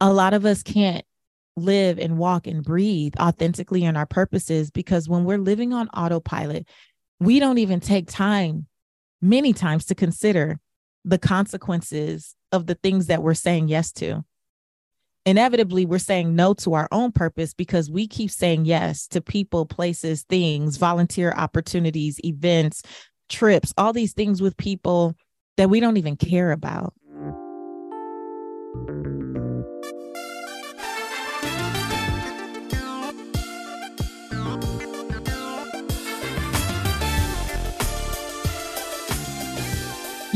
a lot of us can't live and walk and breathe authentically in our purposes because when we're living on autopilot, we don't even take time many times to consider the consequences of the things that we're saying yes to. Inevitably, we're saying no to our own purpose because we keep saying yes to people, places, things, volunteer opportunities, events, trips, all these things with people that we don't even care about.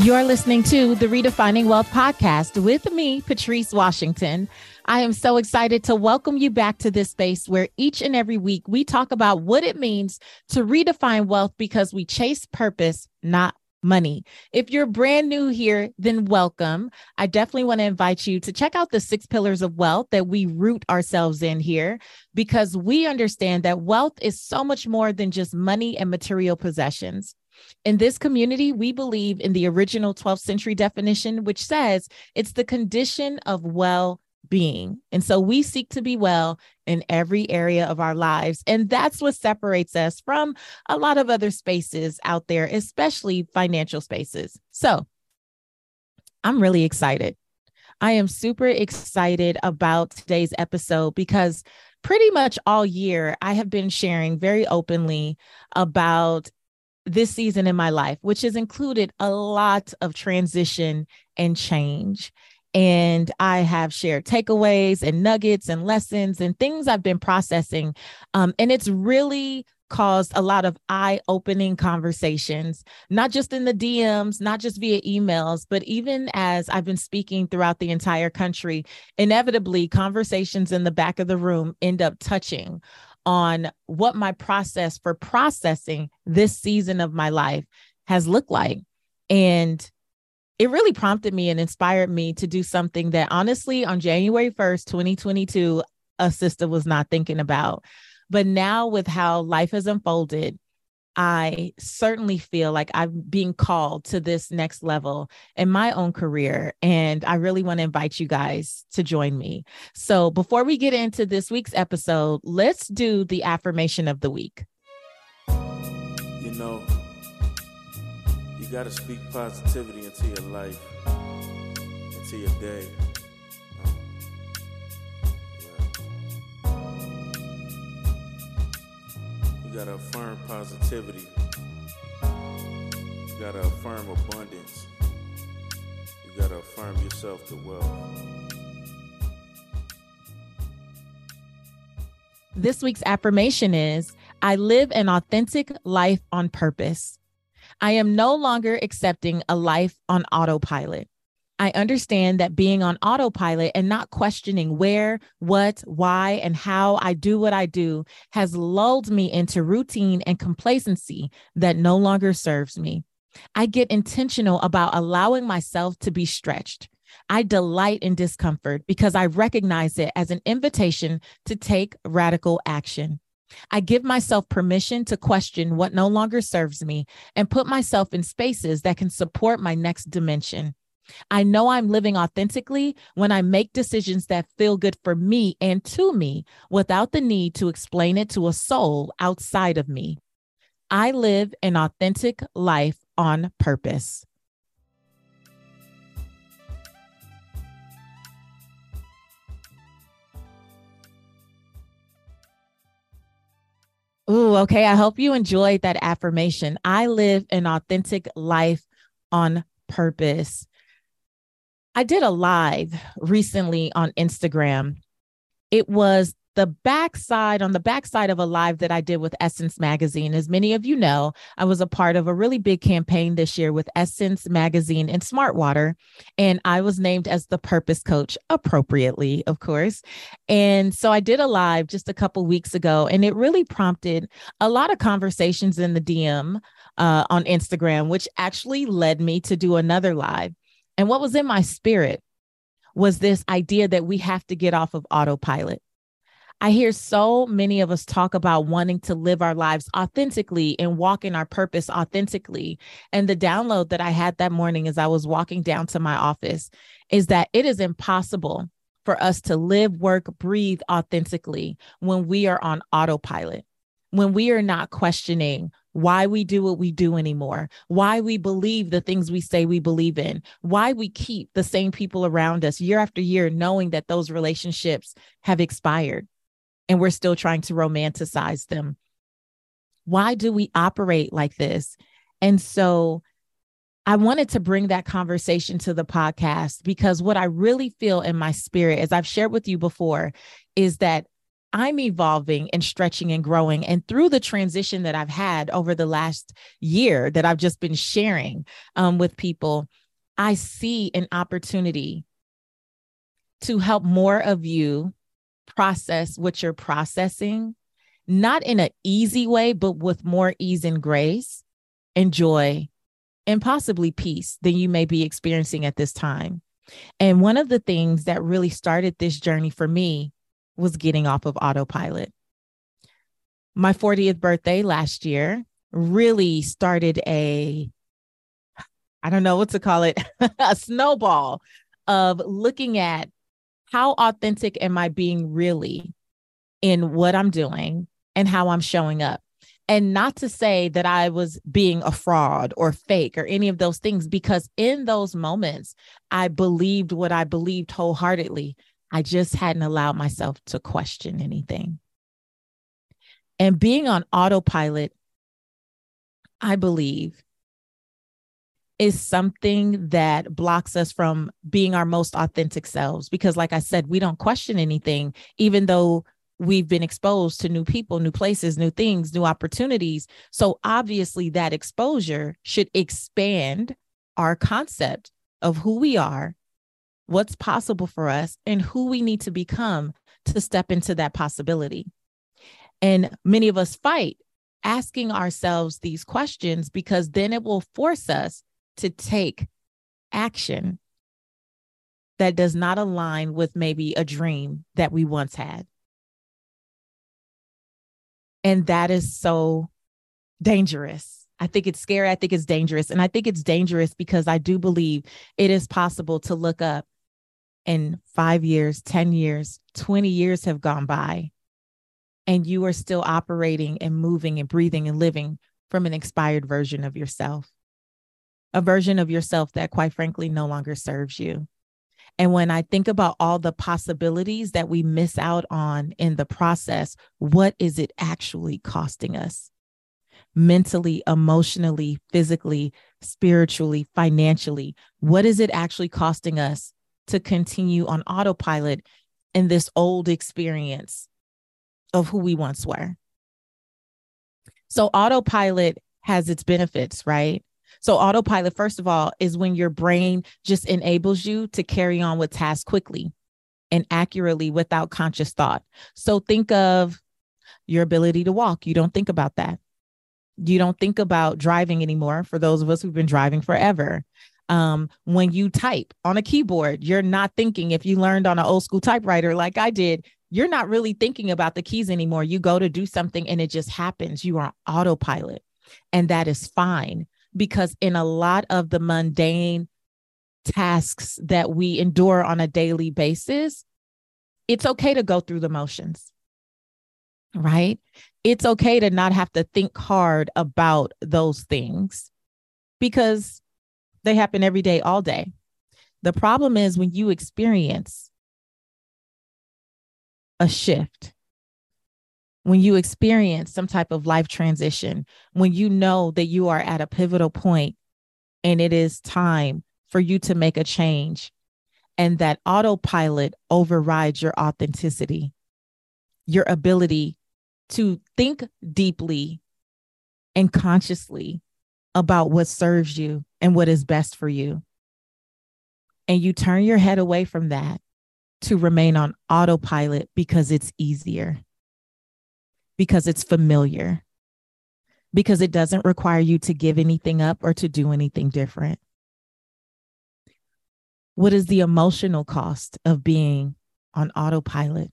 You're listening to the Redefining Wealth podcast with me, Patrice Washington. I am so excited to welcome you back to this space where each and every week we talk about what it means to redefine wealth because we chase purpose, not money. If you're brand new here, then welcome. I definitely want to invite you to check out the six pillars of wealth that we root ourselves in here because we understand that wealth is so much more than just money and material possessions. In this community, we believe in the original 12th century definition, which says it's the condition of well being. And so we seek to be well in every area of our lives. And that's what separates us from a lot of other spaces out there, especially financial spaces. So I'm really excited. I am super excited about today's episode because pretty much all year I have been sharing very openly about this season in my life, which has included a lot of transition and change. And I have shared takeaways and nuggets and lessons and things I've been processing. Um, and it's really caused a lot of eye opening conversations, not just in the DMs, not just via emails, but even as I've been speaking throughout the entire country, inevitably conversations in the back of the room end up touching on what my process for processing this season of my life has looked like. And it really prompted me and inspired me to do something that honestly on January 1st, 2022, a sister was not thinking about. But now, with how life has unfolded, I certainly feel like I'm being called to this next level in my own career. And I really want to invite you guys to join me. So before we get into this week's episode, let's do the affirmation of the week. You know, you got to speak positivity into your life, into your day. Gotta affirm positivity. You gotta affirm abundance. You gotta affirm yourself to wealth. This week's affirmation is I live an authentic life on purpose. I am no longer accepting a life on autopilot. I understand that being on autopilot and not questioning where, what, why, and how I do what I do has lulled me into routine and complacency that no longer serves me. I get intentional about allowing myself to be stretched. I delight in discomfort because I recognize it as an invitation to take radical action. I give myself permission to question what no longer serves me and put myself in spaces that can support my next dimension. I know I'm living authentically when I make decisions that feel good for me and to me without the need to explain it to a soul outside of me. I live an authentic life on purpose. Ooh, okay. I hope you enjoyed that affirmation. I live an authentic life on purpose. I did a live recently on Instagram. It was the backside on the backside of a live that I did with Essence Magazine. As many of you know, I was a part of a really big campaign this year with Essence Magazine and Smartwater. And I was named as the purpose coach appropriately, of course. And so I did a live just a couple weeks ago, and it really prompted a lot of conversations in the DM uh, on Instagram, which actually led me to do another live. And what was in my spirit was this idea that we have to get off of autopilot. I hear so many of us talk about wanting to live our lives authentically and walk in our purpose authentically. And the download that I had that morning as I was walking down to my office is that it is impossible for us to live, work, breathe authentically when we are on autopilot, when we are not questioning why we do what we do anymore, why we believe the things we say we believe in, why we keep the same people around us year after year, knowing that those relationships have expired and we're still trying to romanticize them. Why do we operate like this? And so I wanted to bring that conversation to the podcast because what I really feel in my spirit, as I've shared with you before, is that I'm evolving and stretching and growing. And through the transition that I've had over the last year that I've just been sharing um, with people, I see an opportunity to help more of you process what you're processing, not in an easy way, but with more ease and grace and joy and possibly peace than you may be experiencing at this time. And one of the things that really started this journey for me was getting off of autopilot. My 40th birthday last year really started a, I don't know what to call it, a snowball of looking at how authentic am I being really in what I'm doing and how I'm showing up. And not to say that I was being a fraud or fake or any of those things, because in those moments, I believed what I believed wholeheartedly. I just hadn't allowed myself to question anything. And being on autopilot, I believe, is something that blocks us from being our most authentic selves. Because, like I said, we don't question anything, even though we've been exposed to new people, new places, new things, new opportunities. So, obviously, that exposure should expand our concept of who we are, what's possible for us, and who we need to become to step into that possibility. And many of us fight asking ourselves these questions because then it will force us to take action that does not align with maybe a dream that we once had. And that is so dangerous. I think it's scary. I think it's dangerous. And I think it's dangerous because I do believe it is possible to look up and five years, 10 years, 20 years have gone by, and you are still operating and moving and breathing and living from an expired version of yourself, a version of yourself that, quite frankly, no longer serves you. And when I think about all the possibilities that we miss out on in the process, what is it actually costing us? Mentally, emotionally, physically, spiritually, financially, what is it actually costing us to continue on autopilot in this old experience of who we once were? So, autopilot has its benefits, right? So, autopilot, first of all, is when your brain just enables you to carry on with tasks quickly and accurately without conscious thought. So, think of your ability to walk. You don't think about that. You don't think about driving anymore for those of us who've been driving forever. Um, when you type on a keyboard, you're not thinking, if you learned on an old school typewriter like I did, you're not really thinking about the keys anymore. You go to do something and it just happens. You are autopilot, and that is fine because in a lot of the mundane tasks that we endure on a daily basis, it's okay to go through the motions, right? It's okay to not have to think hard about those things because they happen every day, all day. The problem is when you experience a shift, when you experience some type of life transition, when you know that you are at a pivotal point and it is time for you to make a change, and that autopilot overrides your authenticity, your ability to think deeply and consciously about what serves you and what is best for you. And you turn your head away from that to remain on autopilot because it's easier because it's familiar, because it doesn't require you to give anything up or to do anything different. What is the emotional cost of being on autopilot?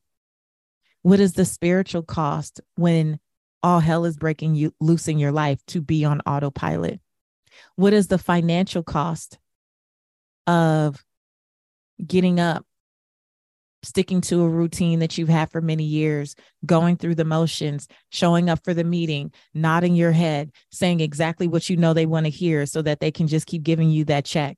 What is the spiritual cost when all hell is breaking you loose in your life to be on autopilot? What is the financial cost of getting up sticking to a routine that you've had for many years, going through the motions, showing up for the meeting, nodding your head, saying exactly what you know they want to hear so that they can just keep giving you that check.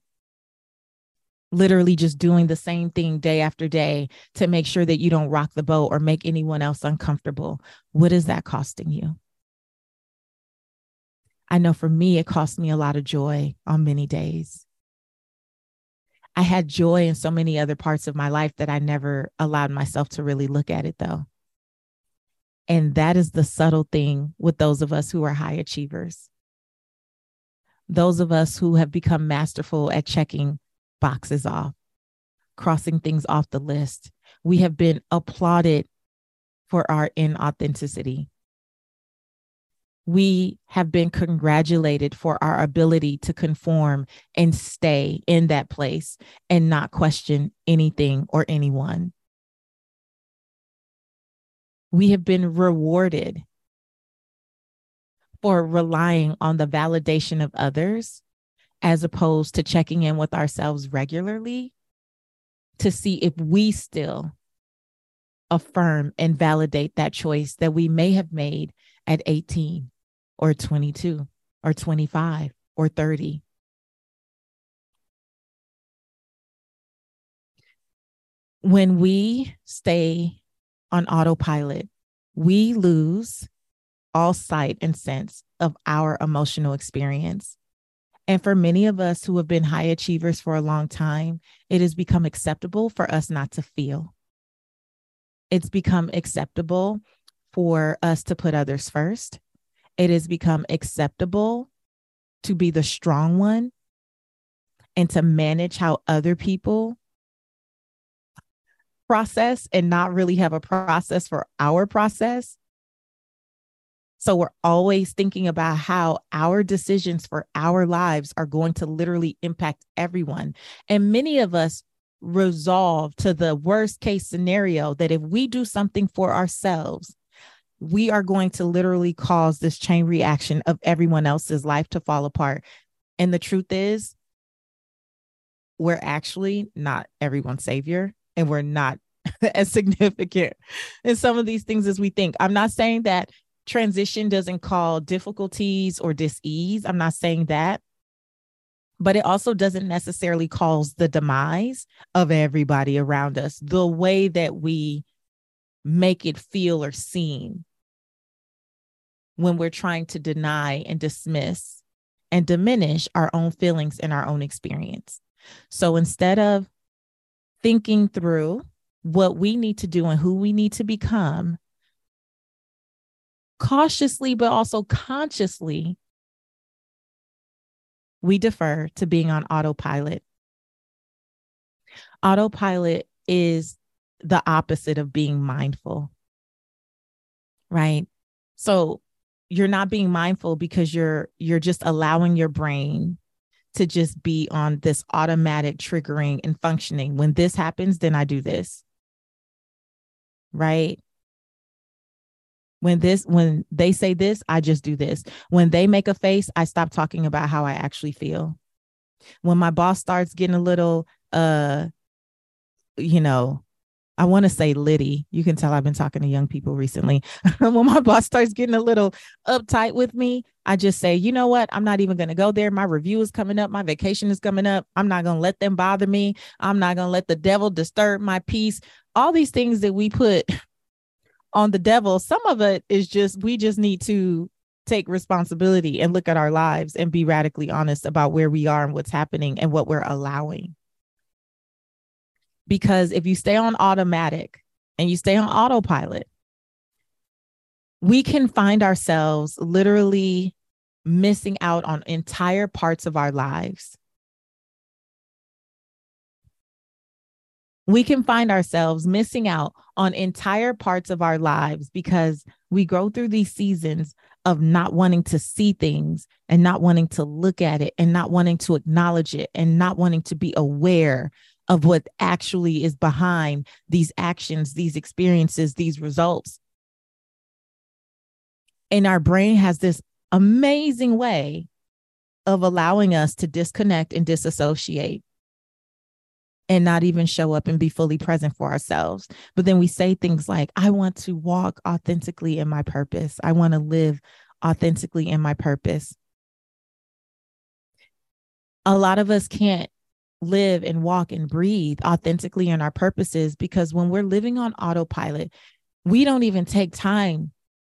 Literally just doing the same thing day after day to make sure that you don't rock the boat or make anyone else uncomfortable. What is that costing you? I know for me, it cost me a lot of joy on many days. I had joy in so many other parts of my life that I never allowed myself to really look at it though. And that is the subtle thing with those of us who are high achievers. Those of us who have become masterful at checking boxes off, crossing things off the list. We have been applauded for our inauthenticity we have been congratulated for our ability to conform and stay in that place and not question anything or anyone. We have been rewarded for relying on the validation of others as opposed to checking in with ourselves regularly to see if we still affirm and validate that choice that we may have made at 18 or 22 or 25 or 30. When we stay on autopilot, we lose all sight and sense of our emotional experience. And for many of us who have been high achievers for a long time, it has become acceptable for us not to feel. It's become acceptable for us to put others first it has become acceptable to be the strong one and to manage how other people process and not really have a process for our process. So we're always thinking about how our decisions for our lives are going to literally impact everyone. And many of us resolve to the worst case scenario that if we do something for ourselves, we are going to literally cause this chain reaction of everyone else's life to fall apart. And the truth is, we're actually not everyone's savior and we're not as significant in some of these things as we think. I'm not saying that transition doesn't call difficulties or dis-ease. I'm not saying that. But it also doesn't necessarily cause the demise of everybody around us. The way that we make it feel or seem when we're trying to deny and dismiss and diminish our own feelings and our own experience. So instead of thinking through what we need to do and who we need to become, cautiously, but also consciously, we defer to being on autopilot. Autopilot is the opposite of being mindful, right? So you're not being mindful because you're you're just allowing your brain to just be on this automatic triggering and functioning when this happens then i do this right when this when they say this i just do this when they make a face i stop talking about how i actually feel when my boss starts getting a little uh you know I want to say Liddy. You can tell I've been talking to young people recently. when my boss starts getting a little uptight with me, I just say, you know what? I'm not even going to go there. My review is coming up. My vacation is coming up. I'm not going to let them bother me. I'm not going to let the devil disturb my peace. All these things that we put on the devil, some of it is just, we just need to take responsibility and look at our lives and be radically honest about where we are and what's happening and what we're allowing because if you stay on automatic and you stay on autopilot, we can find ourselves literally missing out on entire parts of our lives. We can find ourselves missing out on entire parts of our lives because we go through these seasons of not wanting to see things and not wanting to look at it and not wanting to acknowledge it and not wanting to be aware of what actually is behind these actions, these experiences, these results. And our brain has this amazing way of allowing us to disconnect and disassociate. And not even show up and be fully present for ourselves. But then we say things like, I want to walk authentically in my purpose. I want to live authentically in my purpose. A lot of us can't live and walk and breathe authentically in our purposes because when we're living on autopilot, we don't even take time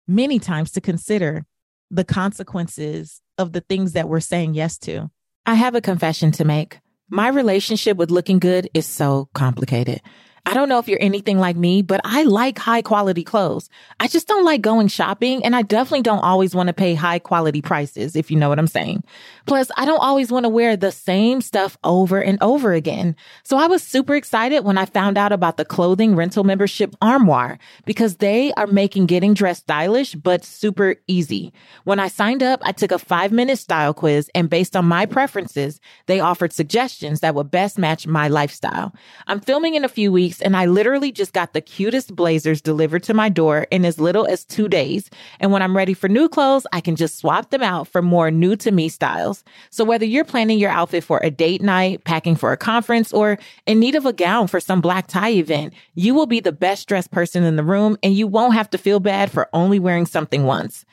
many times to consider the consequences of the things that we're saying yes to. I have a confession to make. My relationship with looking good is so complicated. I don't know if you're anything like me, but I like high quality clothes. I just don't like going shopping and I definitely don't always want to pay high quality prices, if you know what I'm saying. Plus, I don't always want to wear the same stuff over and over again. So I was super excited when I found out about the clothing rental membership Armoire because they are making getting dressed stylish, but super easy. When I signed up, I took a five minute style quiz and based on my preferences, they offered suggestions that would best match my lifestyle. I'm filming in a few weeks and I literally just got the cutest blazers delivered to my door in as little as two days. And when I'm ready for new clothes, I can just swap them out for more new to me styles. So whether you're planning your outfit for a date night, packing for a conference, or in need of a gown for some black tie event, you will be the best dressed person in the room and you won't have to feel bad for only wearing something once.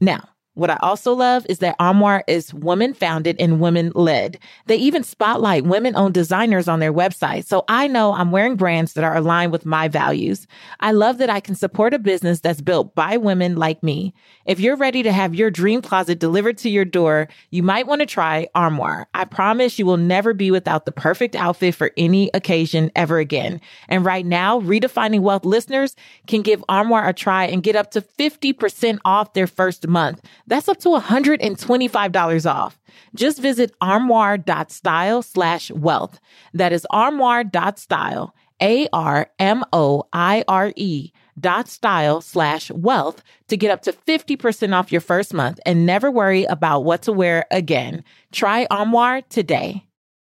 Now, what I also love is that Armoire is women founded and women led. They even spotlight women owned designers on their website. So I know I'm wearing brands that are aligned with my values. I love that I can support a business that's built by women like me. If you're ready to have your dream closet delivered to your door, you might want to try Armoire. I promise you will never be without the perfect outfit for any occasion ever again. And right now, Redefining Wealth listeners can give Armoire a try and get up to 50% off their first month. That's up to $125 off. Just visit armoire.style slash wealth. That is armoire.style, A R M O I R E dot style slash wealth to get up to 50% off your first month and never worry about what to wear again. Try Armoire today.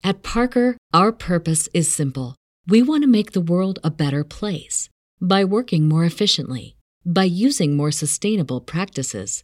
At Parker, our purpose is simple. We want to make the world a better place by working more efficiently, by using more sustainable practices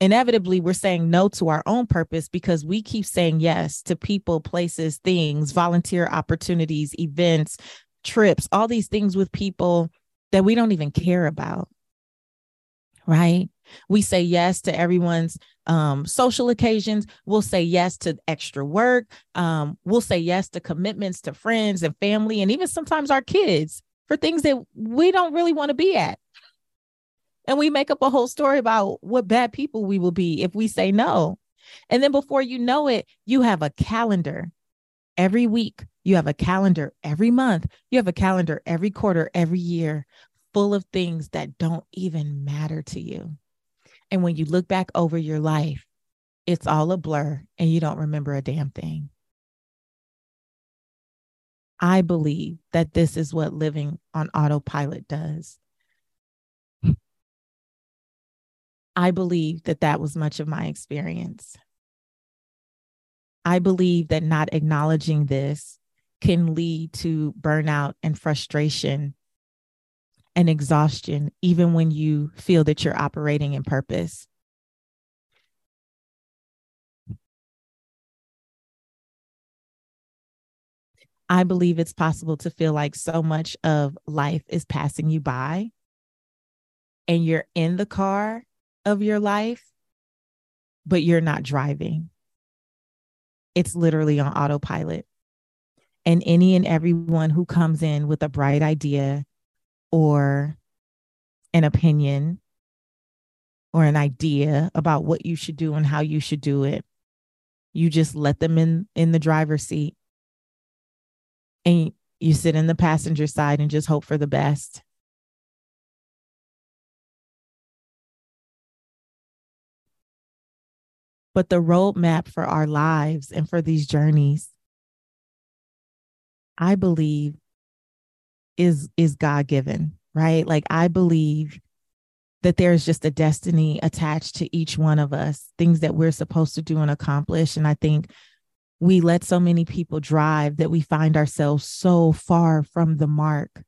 inevitably we're saying no to our own purpose because we keep saying yes to people, places, things, volunteer opportunities, events, trips, all these things with people that we don't even care about. Right? We say yes to everyone's um, social occasions. We'll say yes to extra work. Um, we'll say yes to commitments to friends and family, and even sometimes our kids for things that we don't really want to be at. And we make up a whole story about what bad people we will be if we say no. And then before you know it, you have a calendar every week. You have a calendar every month. You have a calendar every quarter, every year, full of things that don't even matter to you. And when you look back over your life, it's all a blur and you don't remember a damn thing. I believe that this is what living on autopilot does. I believe that that was much of my experience. I believe that not acknowledging this can lead to burnout and frustration and exhaustion, even when you feel that you're operating in purpose. I believe it's possible to feel like so much of life is passing you by and you're in the car of your life, but you're not driving. It's literally on autopilot. And any and everyone who comes in with a bright idea or an opinion or an idea about what you should do and how you should do it. You just let them in in the driver's seat. And you sit in the passenger side and just hope for the best. But the roadmap for our lives and for these journeys, I believe, is is God given, right? Like I believe that there's just a destiny attached to each one of us, things that we're supposed to do and accomplish. And I think we let so many people drive that we find ourselves so far from the mark.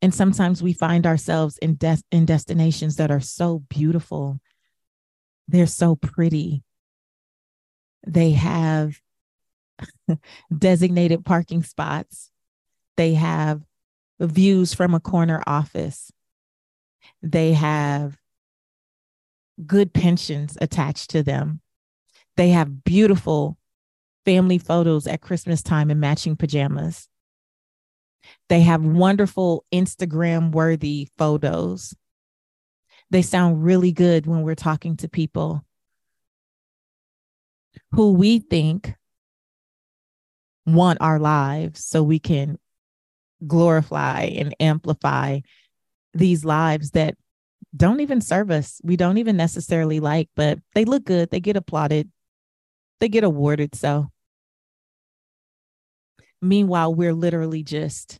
And sometimes we find ourselves in, in destinations that are so beautiful. They're so pretty. They have designated parking spots. They have views from a corner office. They have good pensions attached to them. They have beautiful family photos at Christmas time in matching pajamas. They have wonderful Instagram worthy photos. They sound really good when we're talking to people who we think want our lives so we can glorify and amplify these lives that don't even serve us. We don't even necessarily like, but they look good. They get applauded. They get awarded. So, meanwhile, we're literally just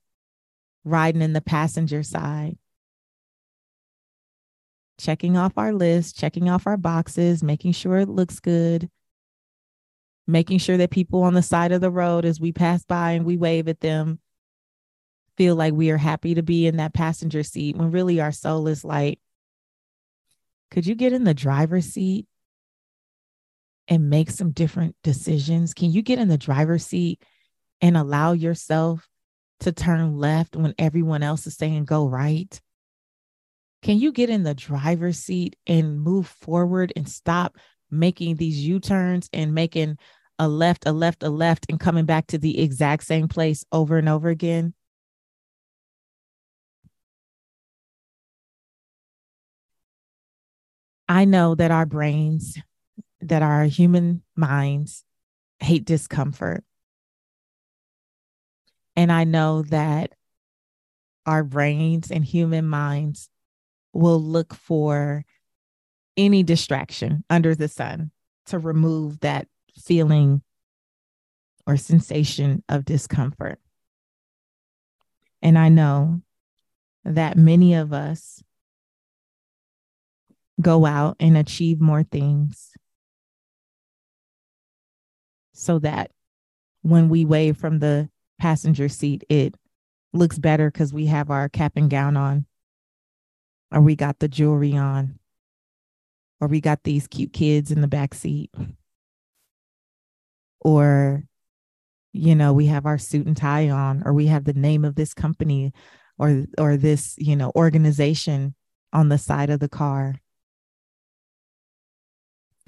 riding in the passenger side, checking off our list, checking off our boxes, making sure it looks good, making sure that people on the side of the road as we pass by and we wave at them feel like we are happy to be in that passenger seat when really our soul is like, could you get in the driver's seat and make some different decisions? Can you get in the driver's seat and allow yourself to turn left when everyone else is saying go right? Can you get in the driver's seat and move forward and stop making these U turns and making a left, a left, a left, and coming back to the exact same place over and over again? I know that our brains, that our human minds hate discomfort. And I know that our brains and human minds will look for any distraction under the sun to remove that feeling or sensation of discomfort. And I know that many of us go out and achieve more things so that when we wave from the passenger seat, it looks better because we have our cap and gown on, or we got the jewelry on, or we got these cute kids in the back seat, or you know we have our suit and tie on, or we have the name of this company, or or this you know organization on the side of the car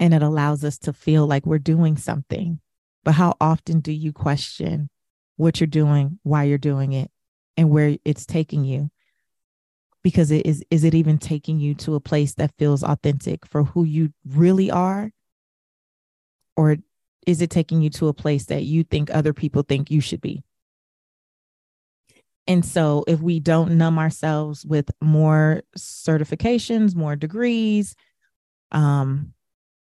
and it allows us to feel like we're doing something. But how often do you question what you're doing, why you're doing it, and where it's taking you? Because it is is it even taking you to a place that feels authentic for who you really are? Or is it taking you to a place that you think other people think you should be? And so if we don't numb ourselves with more certifications, more degrees, um,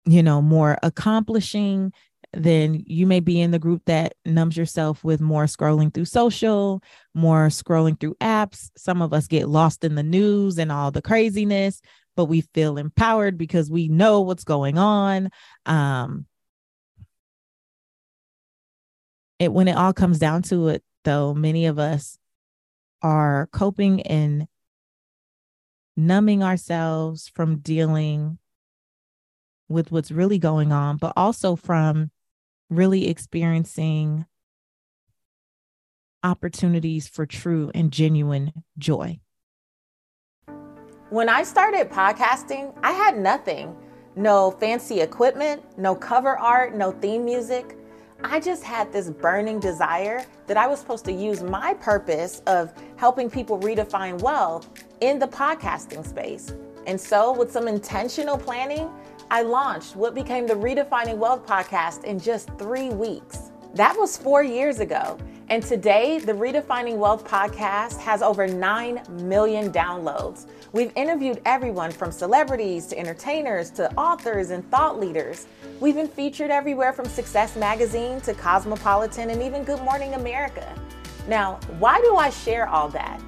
you know, more accomplishing, then you may be in the group that numbs yourself with more scrolling through social, more scrolling through apps. Some of us get lost in the news and all the craziness, but we feel empowered because we know what's going on. Um, it when it all comes down to it, though, many of us are coping and numbing ourselves from dealing with what's really going on, but also from really experiencing opportunities for true and genuine joy. When I started podcasting, I had nothing no fancy equipment, no cover art, no theme music. I just had this burning desire that I was supposed to use my purpose of helping people redefine wealth in the podcasting space. And so, with some intentional planning, I launched what became the Redefining Wealth podcast in just three weeks. That was four years ago. And today, the Redefining Wealth podcast has over 9 million downloads. We've interviewed everyone from celebrities to entertainers to authors and thought leaders. We've been featured everywhere from Success Magazine to Cosmopolitan and even Good Morning America. Now, why do I share all that?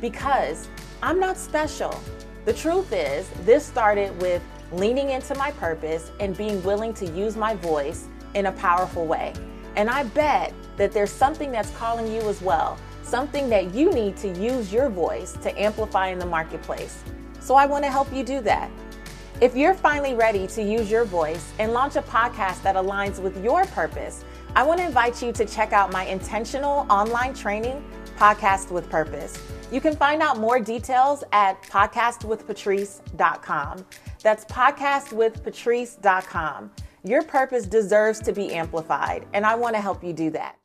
Because I'm not special. The truth is, this started with leaning into my purpose and being willing to use my voice in a powerful way. And I bet that there's something that's calling you as well, something that you need to use your voice to amplify in the marketplace. So I want to help you do that. If you're finally ready to use your voice and launch a podcast that aligns with your purpose, I want to invite you to check out my intentional online training, Podcast with Purpose. You can find out more details at podcastwithpatrice.com. That's podcastwithpatrice.com. Your purpose deserves to be amplified, and I want to help you do that.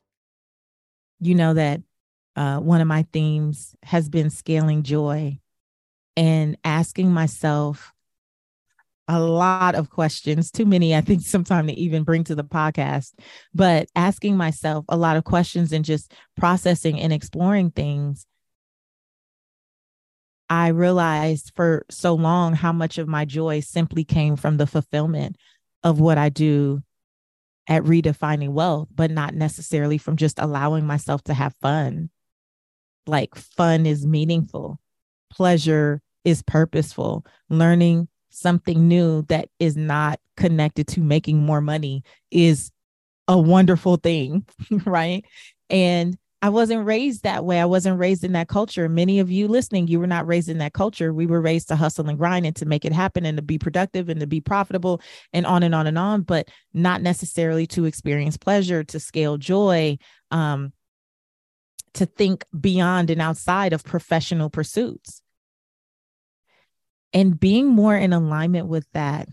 You know that uh, one of my themes has been scaling joy and asking myself a lot of questions, too many, I think, sometimes to even bring to the podcast, but asking myself a lot of questions and just processing and exploring things. I realized for so long how much of my joy simply came from the fulfillment of what I do at redefining wealth, but not necessarily from just allowing myself to have fun. Like fun is meaningful, pleasure is purposeful, learning something new that is not connected to making more money is a wonderful thing, right? And I wasn't raised that way. I wasn't raised in that culture. Many of you listening, you were not raised in that culture. We were raised to hustle and grind and to make it happen and to be productive and to be profitable and on and on and on, but not necessarily to experience pleasure, to scale joy, um, to think beyond and outside of professional pursuits. And being more in alignment with that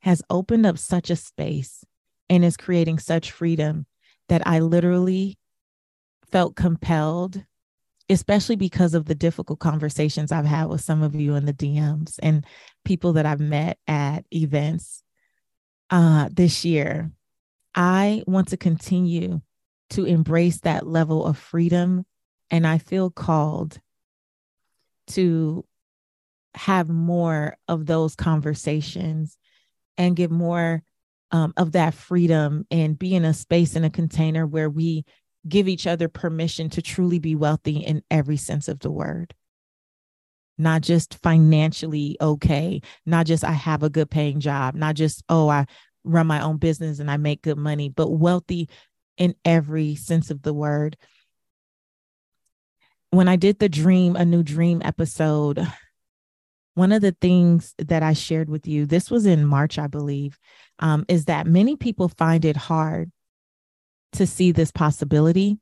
has opened up such a space and is creating such freedom that I literally felt compelled, especially because of the difficult conversations I've had with some of you in the DMs and people that I've met at events uh, this year. I want to continue to embrace that level of freedom. And I feel called to have more of those conversations and get more um, of that freedom and be in a space in a container where we give each other permission to truly be wealthy in every sense of the word. Not just financially okay, not just I have a good paying job, not just, oh, I run my own business and I make good money, but wealthy in every sense of the word. When I did the dream, a new dream episode, one of the things that I shared with you, this was in March, I believe, um, is that many people find it hard to see this possibility.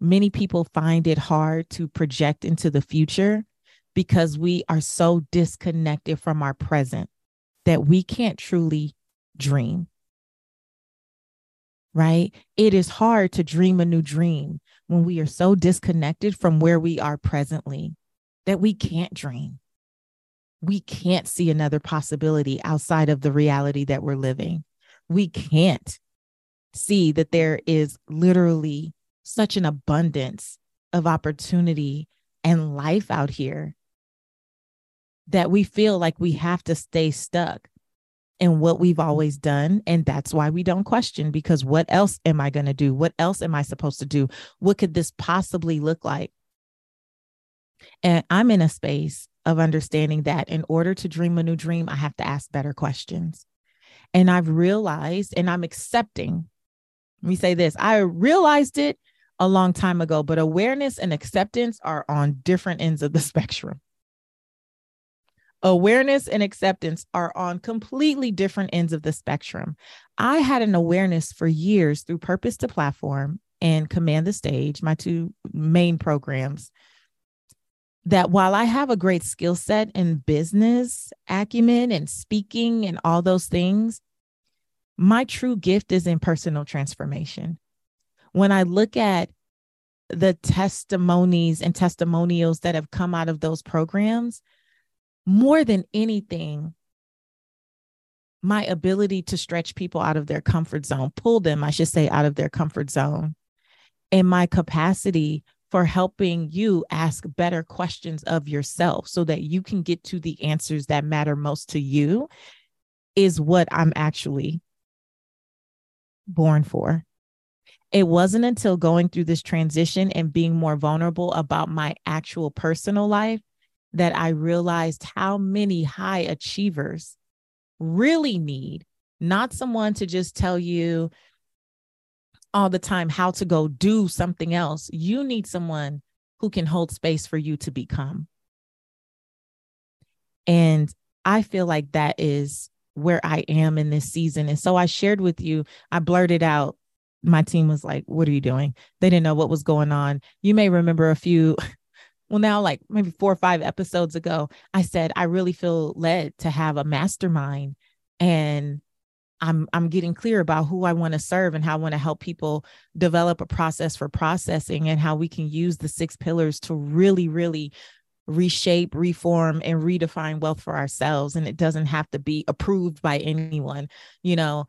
Many people find it hard to project into the future because we are so disconnected from our present that we can't truly dream. Right? It is hard to dream a new dream when we are so disconnected from where we are presently that we can't dream. We can't see another possibility outside of the reality that we're living. We can't see that there is literally such an abundance of opportunity and life out here that we feel like we have to stay stuck in what we've always done. And that's why we don't question because what else am I going to do? What else am I supposed to do? What could this possibly look like? And I'm in a space of understanding that in order to dream a new dream, I have to ask better questions. And I've realized and I'm accepting let me say this I realized it a long time ago, but awareness and acceptance are on different ends of the spectrum. Awareness and acceptance are on completely different ends of the spectrum. I had an awareness for years through Purpose to Platform and Command the Stage, my two main programs, that while I have a great skill set in business acumen and speaking and all those things, My true gift is in personal transformation. When I look at the testimonies and testimonials that have come out of those programs, more than anything, my ability to stretch people out of their comfort zone, pull them, I should say, out of their comfort zone, and my capacity for helping you ask better questions of yourself so that you can get to the answers that matter most to you is what I'm actually born for. It wasn't until going through this transition and being more vulnerable about my actual personal life that I realized how many high achievers really need not someone to just tell you all the time how to go do something else. You need someone who can hold space for you to become. And I feel like that is where I am in this season. And so I shared with you, I blurted out. My team was like, What are you doing? They didn't know what was going on. You may remember a few well now like maybe four or five episodes ago i said i really feel led to have a mastermind and i'm i'm getting clear about who i want to serve and how i want to help people develop a process for processing and how we can use the six pillars to really really reshape reform and redefine wealth for ourselves and it doesn't have to be approved by anyone you know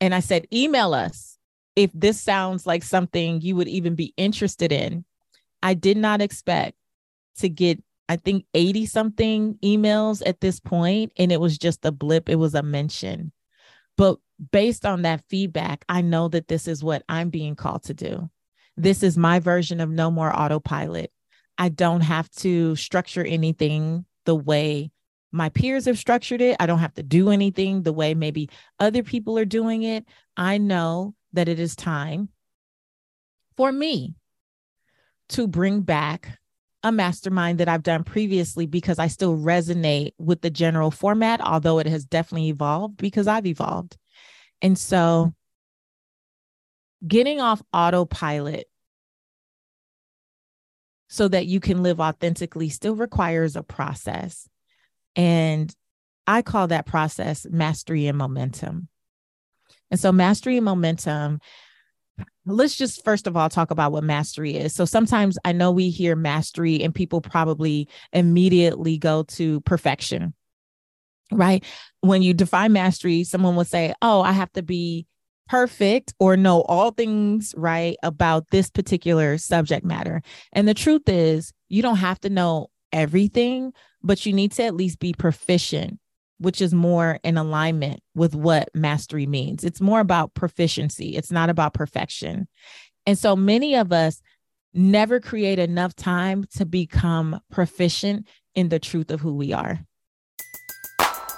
and i said email us if this sounds like something you would even be interested in i did not expect to get I think 80 something emails at this point, and it was just a blip, it was a mention. But based on that feedback, I know that this is what I'm being called to do. This is my version of no more autopilot. I don't have to structure anything the way my peers have structured it. I don't have to do anything the way maybe other people are doing it. I know that it is time for me to bring back a mastermind that I've done previously because I still resonate with the general format, although it has definitely evolved because I've evolved. And so getting off autopilot so that you can live authentically still requires a process. And I call that process mastery and momentum. And so, mastery and momentum let's just first of all talk about what mastery is. So sometimes I know we hear mastery and people probably immediately go to perfection. Right? When you define mastery, someone will say, "Oh, I have to be perfect or know all things right about this particular subject matter." And the truth is, you don't have to know everything, but you need to at least be proficient which is more in alignment with what mastery means. It's more about proficiency, it's not about perfection. And so many of us never create enough time to become proficient in the truth of who we are.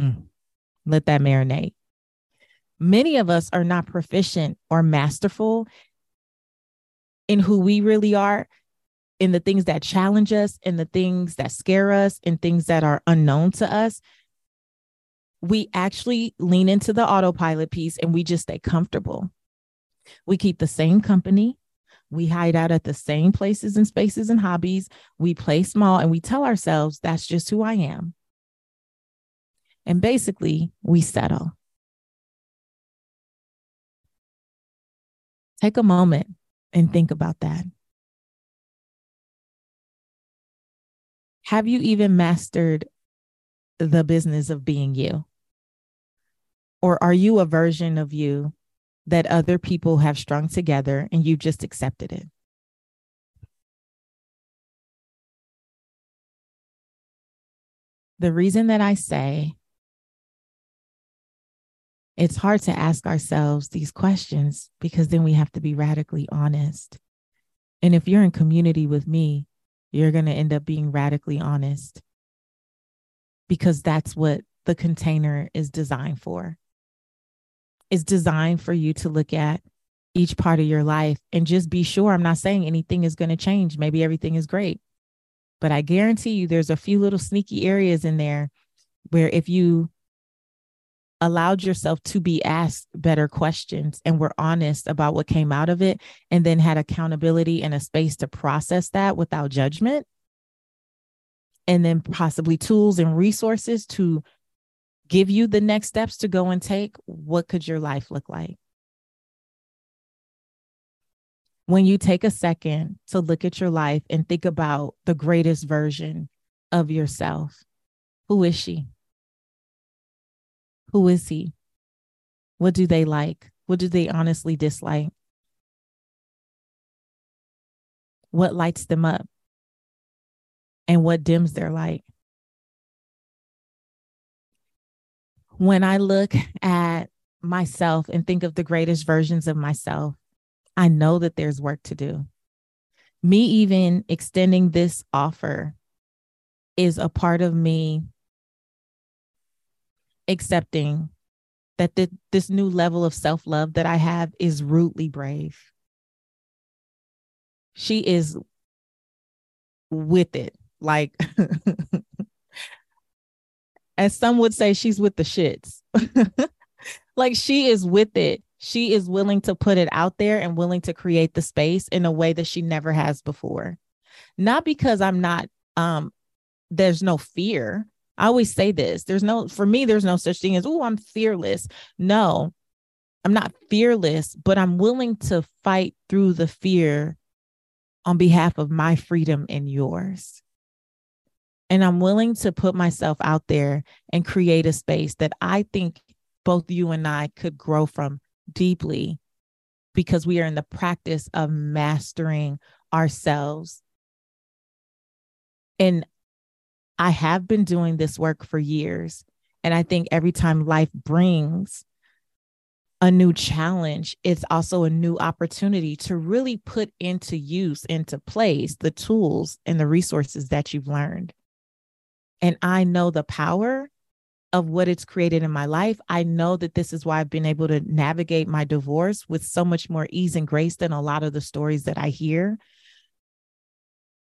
Mm. Let that marinate. Many of us are not proficient or masterful in who we really are in the things that challenge us, in the things that scare us, in things that are unknown to us, we actually lean into the autopilot piece and we just stay comfortable. We keep the same company. We hide out at the same places and spaces and hobbies. We play small and we tell ourselves that's just who I am. And basically, we settle. Take a moment and think about that. have you even mastered the business of being you? Or are you a version of you that other people have strung together and you just accepted it? The reason that I say it's hard to ask ourselves these questions because then we have to be radically honest. And if you're in community with me, you're going to end up being radically honest because that's what the container is designed for. It's designed for you to look at each part of your life and just be sure. I'm not saying anything is going to change. Maybe everything is great. But I guarantee you there's a few little sneaky areas in there where if you allowed yourself to be asked better questions and were honest about what came out of it and then had accountability and a space to process that without judgment. And then possibly tools and resources to give you the next steps to go and take. What could your life look like? When you take a second to look at your life and think about the greatest version of yourself who is she who is he? What do they like? What do they honestly dislike? What lights them up? And what dims their light? When I look at myself and think of the greatest versions of myself, I know that there's work to do. Me even extending this offer is a part of me accepting that the, this new level of self love that I have is rudely brave. She is with it. Like, as some would say, she's with the shits. like, she is with it. She is willing to put it out there and willing to create the space in a way that she never has before. Not because I'm not, um, there's no fear I always say this there's no, for me, there's no such thing as, oh, I'm fearless. No, I'm not fearless, but I'm willing to fight through the fear on behalf of my freedom and yours. And I'm willing to put myself out there and create a space that I think both you and I could grow from deeply because we are in the practice of mastering ourselves. And I have been doing this work for years. And I think every time life brings a new challenge, it's also a new opportunity to really put into use, into place the tools and the resources that you've learned. And I know the power of what it's created in my life. I know that this is why I've been able to navigate my divorce with so much more ease and grace than a lot of the stories that I hear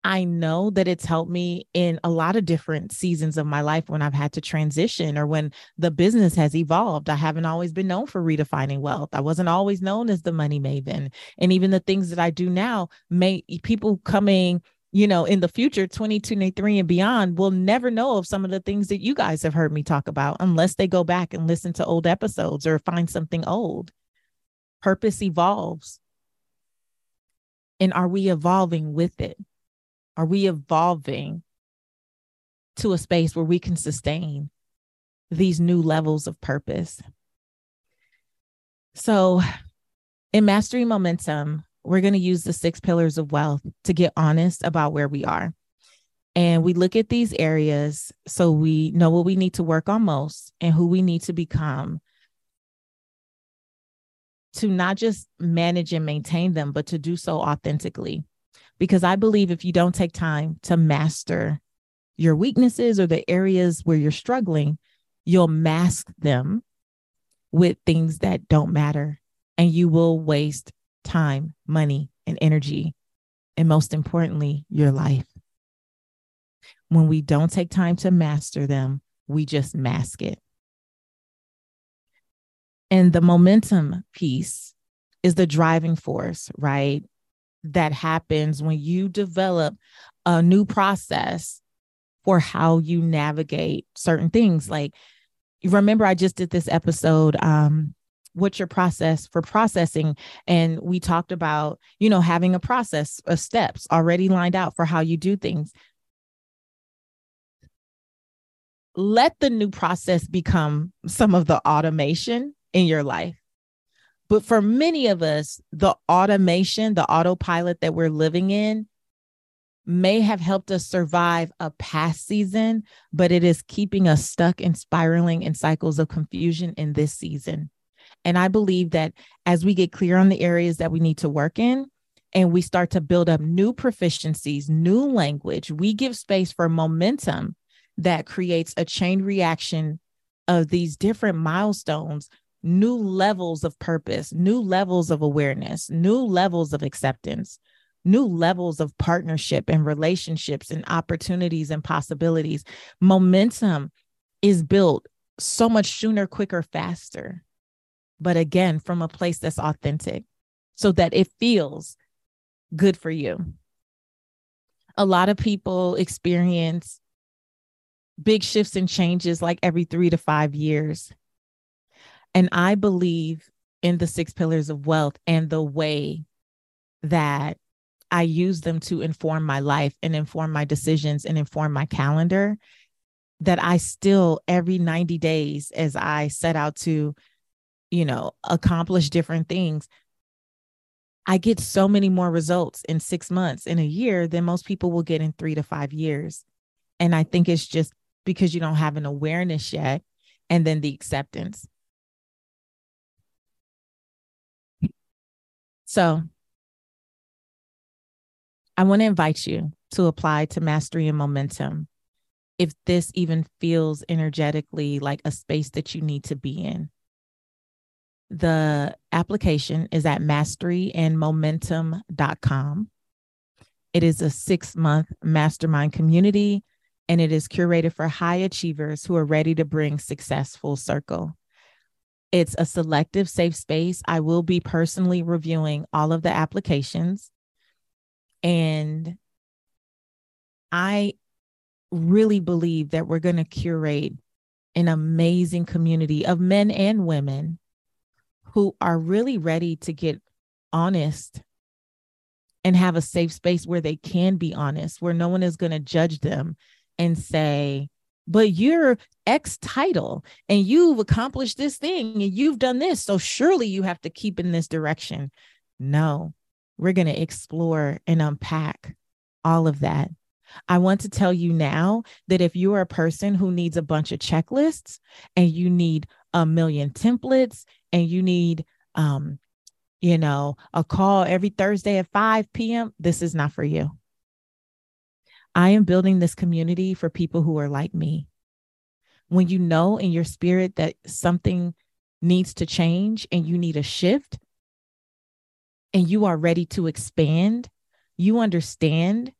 I know that it's helped me in a lot of different seasons of my life when I've had to transition or when the business has evolved. I haven't always been known for redefining wealth. I wasn't always known as the money maven. And even the things that I do now, may people coming, you know, in the future, 2023 and beyond, will never know of some of the things that you guys have heard me talk about unless they go back and listen to old episodes or find something old. Purpose evolves. And are we evolving with it? Are we evolving to a space where we can sustain these new levels of purpose? So, in Mastering Momentum, we're going to use the six pillars of wealth to get honest about where we are. And we look at these areas so we know what we need to work on most and who we need to become to not just manage and maintain them, but to do so authentically because I believe if you don't take time to master your weaknesses or the areas where you're struggling, you'll mask them with things that don't matter and you will waste time, money, and energy. And most importantly, your life. When we don't take time to master them, we just mask it. And the momentum piece is the driving force, right? That happens when you develop a new process for how you navigate certain things. Like, remember, I just did this episode. Um, what's your process for processing and we talked about you know having a process of steps already lined out for how you do things let the new process become some of the automation in your life. But for many of us, the automation, the autopilot that we're living in may have helped us survive a past season, but it is keeping us stuck and spiraling in cycles of confusion in this season. And I believe that as we get clear on the areas that we need to work in, and we start to build up new proficiencies, new language, we give space for momentum that creates a chain reaction of these different milestones, new levels of purpose, new levels of awareness, new levels of acceptance, new levels of partnership and relationships and opportunities and possibilities. Momentum is built so much sooner, quicker, faster. But again, from a place that's authentic so that it feels good for you. A lot of people experience big shifts and changes like every three to five years. And I believe in the six pillars of wealth and the way that I use them to inform my life and inform my decisions and inform my calendar. That I still, every 90 days, as I set out to, you know, accomplish different things, I get so many more results in six months, in a year, than most people will get in three to five years. And I think it's just because you don't have an awareness yet, and then the acceptance. So I want to invite you to apply to Mastery and Momentum if this even feels energetically like a space that you need to be in. The application is at masteryandmomentum.com. It is a six month mastermind community and it is curated for high achievers who are ready to bring success full circle. It's a selective safe space. I will be personally reviewing all of the applications. And I really believe that we're going to curate an amazing community of men and women who are really ready to get honest and have a safe space where they can be honest, where no one is going to judge them and say, but you're X title and you've accomplished this thing and you've done this. So surely you have to keep in this direction. No, we're going to explore and unpack all of that. I want to tell you now that if you are a person who needs a bunch of checklists and you need a million templates and you need, um, you know, a call every Thursday at 5 p.m., this is not for you. I am building this community for people who are like me. When you know in your spirit that something needs to change and you need a shift and you are ready to expand, you understand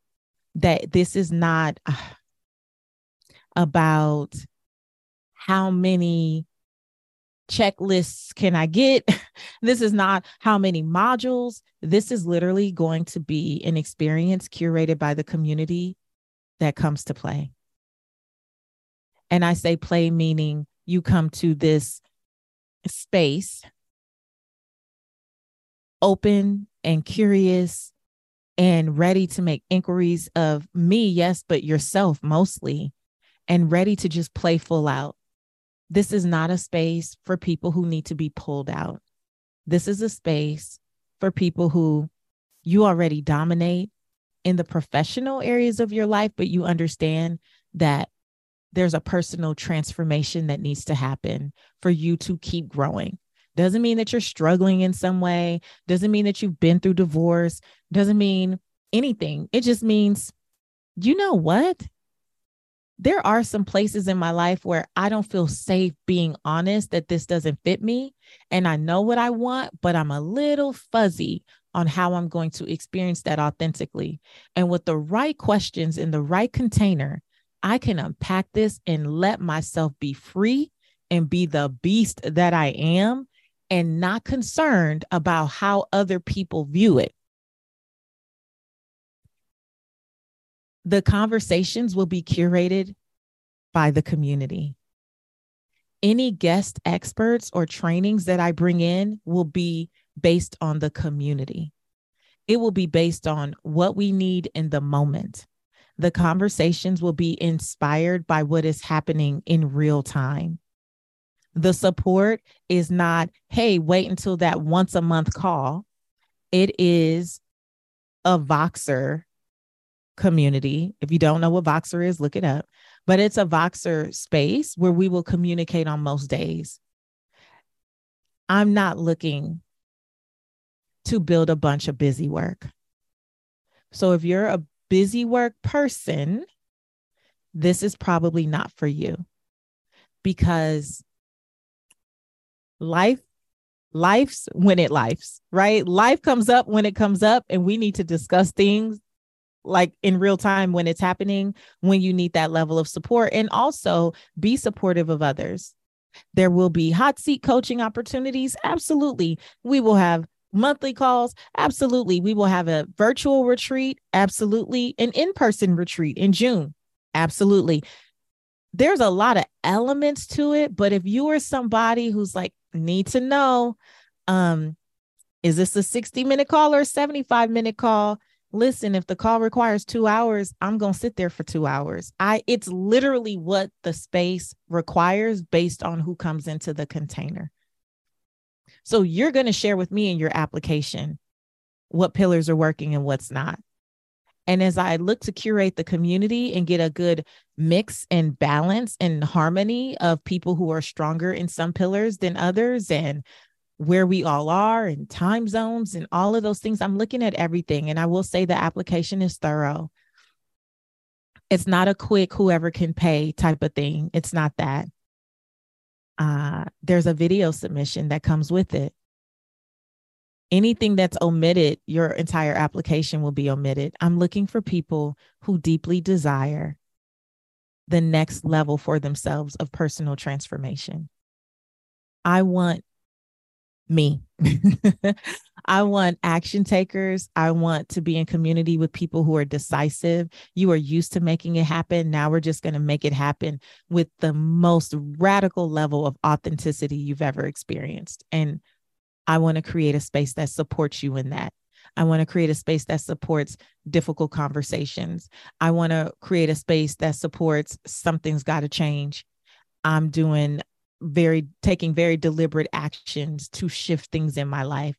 that this is not uh, about how many checklists can I get? this is not how many modules. This is literally going to be an experience curated by the community that comes to play. And I say play meaning you come to this space open and curious and ready to make inquiries of me, yes, but yourself mostly, and ready to just play full out. This is not a space for people who need to be pulled out. This is a space for people who you already dominate in the professional areas of your life, but you understand that there's a personal transformation that needs to happen for you to keep growing. Doesn't mean that you're struggling in some way, doesn't mean that you've been through divorce, doesn't mean anything. It just means, you know what? There are some places in my life where I don't feel safe being honest that this doesn't fit me. And I know what I want, but I'm a little fuzzy on how I'm going to experience that authentically. And with the right questions in the right container, I can unpack this and let myself be free and be the beast that I am and not concerned about how other people view it. The conversations will be curated by the community. Any guest experts or trainings that I bring in will be based on the community. It will be based on what we need in the moment. The conversations will be inspired by what is happening in real time. The support is not, hey, wait until that once a month call. It is a Voxer community. If you don't know what Voxer is, look it up. But it's a Voxer space where we will communicate on most days. I'm not looking to build a bunch of busy work. So if you're a busy work person, this is probably not for you because life life's when it life's right? Life comes up when it comes up and we need to discuss things like in real time when it's happening when you need that level of support and also be supportive of others. There will be hot seat coaching opportunities absolutely. We will have monthly calls absolutely we will have a virtual retreat absolutely an in-person retreat in june absolutely. There's a lot of elements to it but if you are somebody who's like need to know um is this a 60 minute call or a 75 minute call? Listen if the call requires 2 hours i'm to sit there for 2 hours. I it's literally what the space requires based on who comes into the container so you're going to share with me in your application what pillars are working and what's not and as I look to curate the community and get a good mix and balance and harmony of people who are stronger in some pillars than others and where we all are and time zones and all of those things, I'm looking at everything. And I will say the application is thorough. It's not a quick whoever can pay type of thing. It's not that. Uh, there's a video submission that comes with it anything that's omitted, your entire application will be omitted. I'm looking for people who deeply desire the next level for themselves of personal transformation. I want me. I want action takers. I want to be in community with people who are decisive. You are used to making it happen. Now we're just going to make it happen with the most radical level of authenticity you've ever experienced. And I want to create a space that supports you in that. I want to create a space that supports difficult conversations. I want to create a space that supports something's got to change. I'm doing very, taking very deliberate actions to shift things in my life.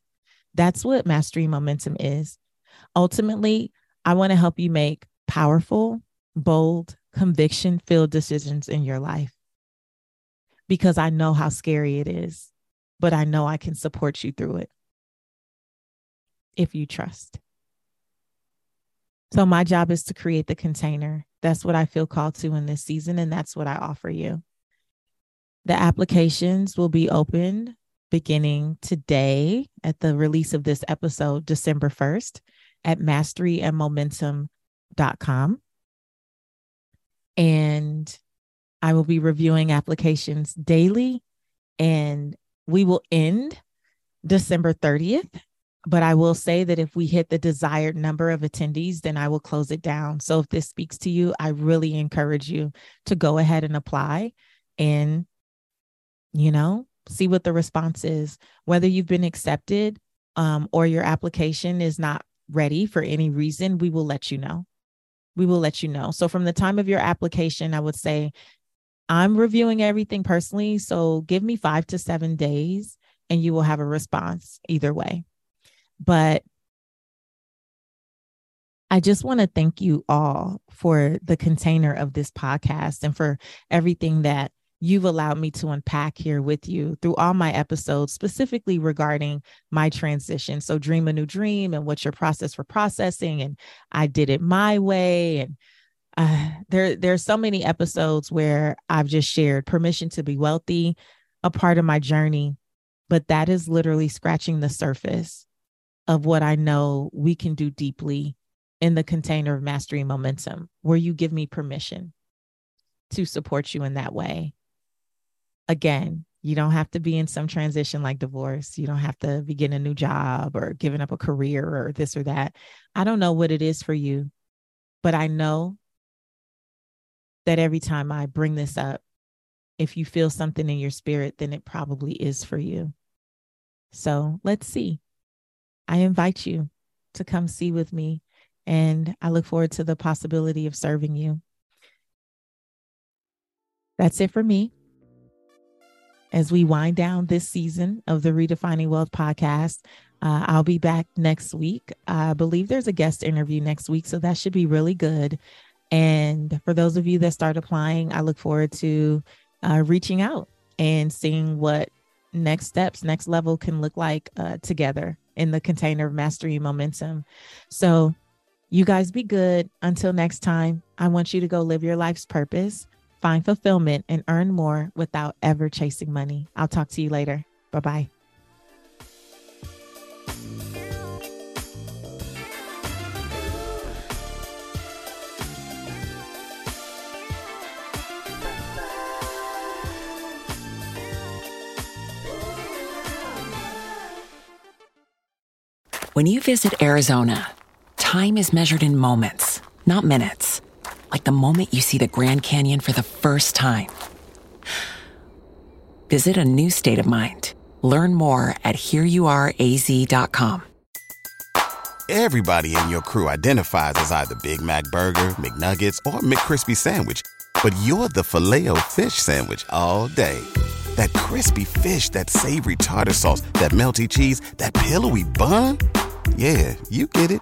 That's what mastery momentum is. Ultimately, I want to help you make powerful, bold, conviction filled decisions in your life because I know how scary it is but I know I can support you through it if you trust. So, my job is to create the container. That's what I feel called to in this season, and that's what I offer you. The applications will be opened beginning today at the release of this episode, December 1st, at masteryandmomentum.com. And I will be reviewing applications daily and we will end December 30th. But I will say that if we hit the desired number of attendees, then I will close it down. So if this speaks to you, I really encourage you to go ahead and apply and, you know, see what the response is. Whether you've been accepted um, or your application is not ready for any reason, we will let you know. We will let you know. So from the time of your application, I would say I'm reviewing everything personally. So give me five to seven days and you will have a response either way. But I just want to thank you all for the container of this podcast and for everything that you've allowed me to unpack here with you through all my episodes, specifically regarding my transition. So, Dream a New Dream and what's your process for processing. And I did it my way. And uh, there there's so many episodes where I've just shared permission to be wealthy, a part of my journey, but that is literally scratching the surface of what I know we can do deeply in the container of mastery momentum, where you give me permission to support you in that way. Again, you don't have to be in some transition like divorce. You don't have to begin a new job or giving up a career or this or that. I don't know what it is for you, but I know that every time I bring this up, if you feel something in your spirit, then it probably is for you. So let's see. I invite you to come see with me And I look forward to the possibility of serving you. That's it for me. As we wind down this season of the Redefining Wealth podcast, uh, I'll be back next week. I believe there's a guest interview next week, so that should be really good. And for those of you that start applying, I look forward to uh, reaching out and seeing what next steps, next level can look like uh, together in the container of mastery momentum. So, you guys be good. Until next time, I want you to go live your life's purpose find fulfillment, and earn more without ever chasing money. I'll talk to you later. Bye bye. When you visit Arizona, time is measured in moments, not minutes like the moment you see the Grand Canyon for the first time. Visit a new state of mind. Learn more at hereyouareaz.com. Everybody in your crew identifies as either Big Mac Burger, McNuggets, or McCrispy Sandwich, but you're the filet fish Sandwich all day. That crispy fish, that savory tartar sauce, that melty cheese, that pillowy bun. Yeah, you get it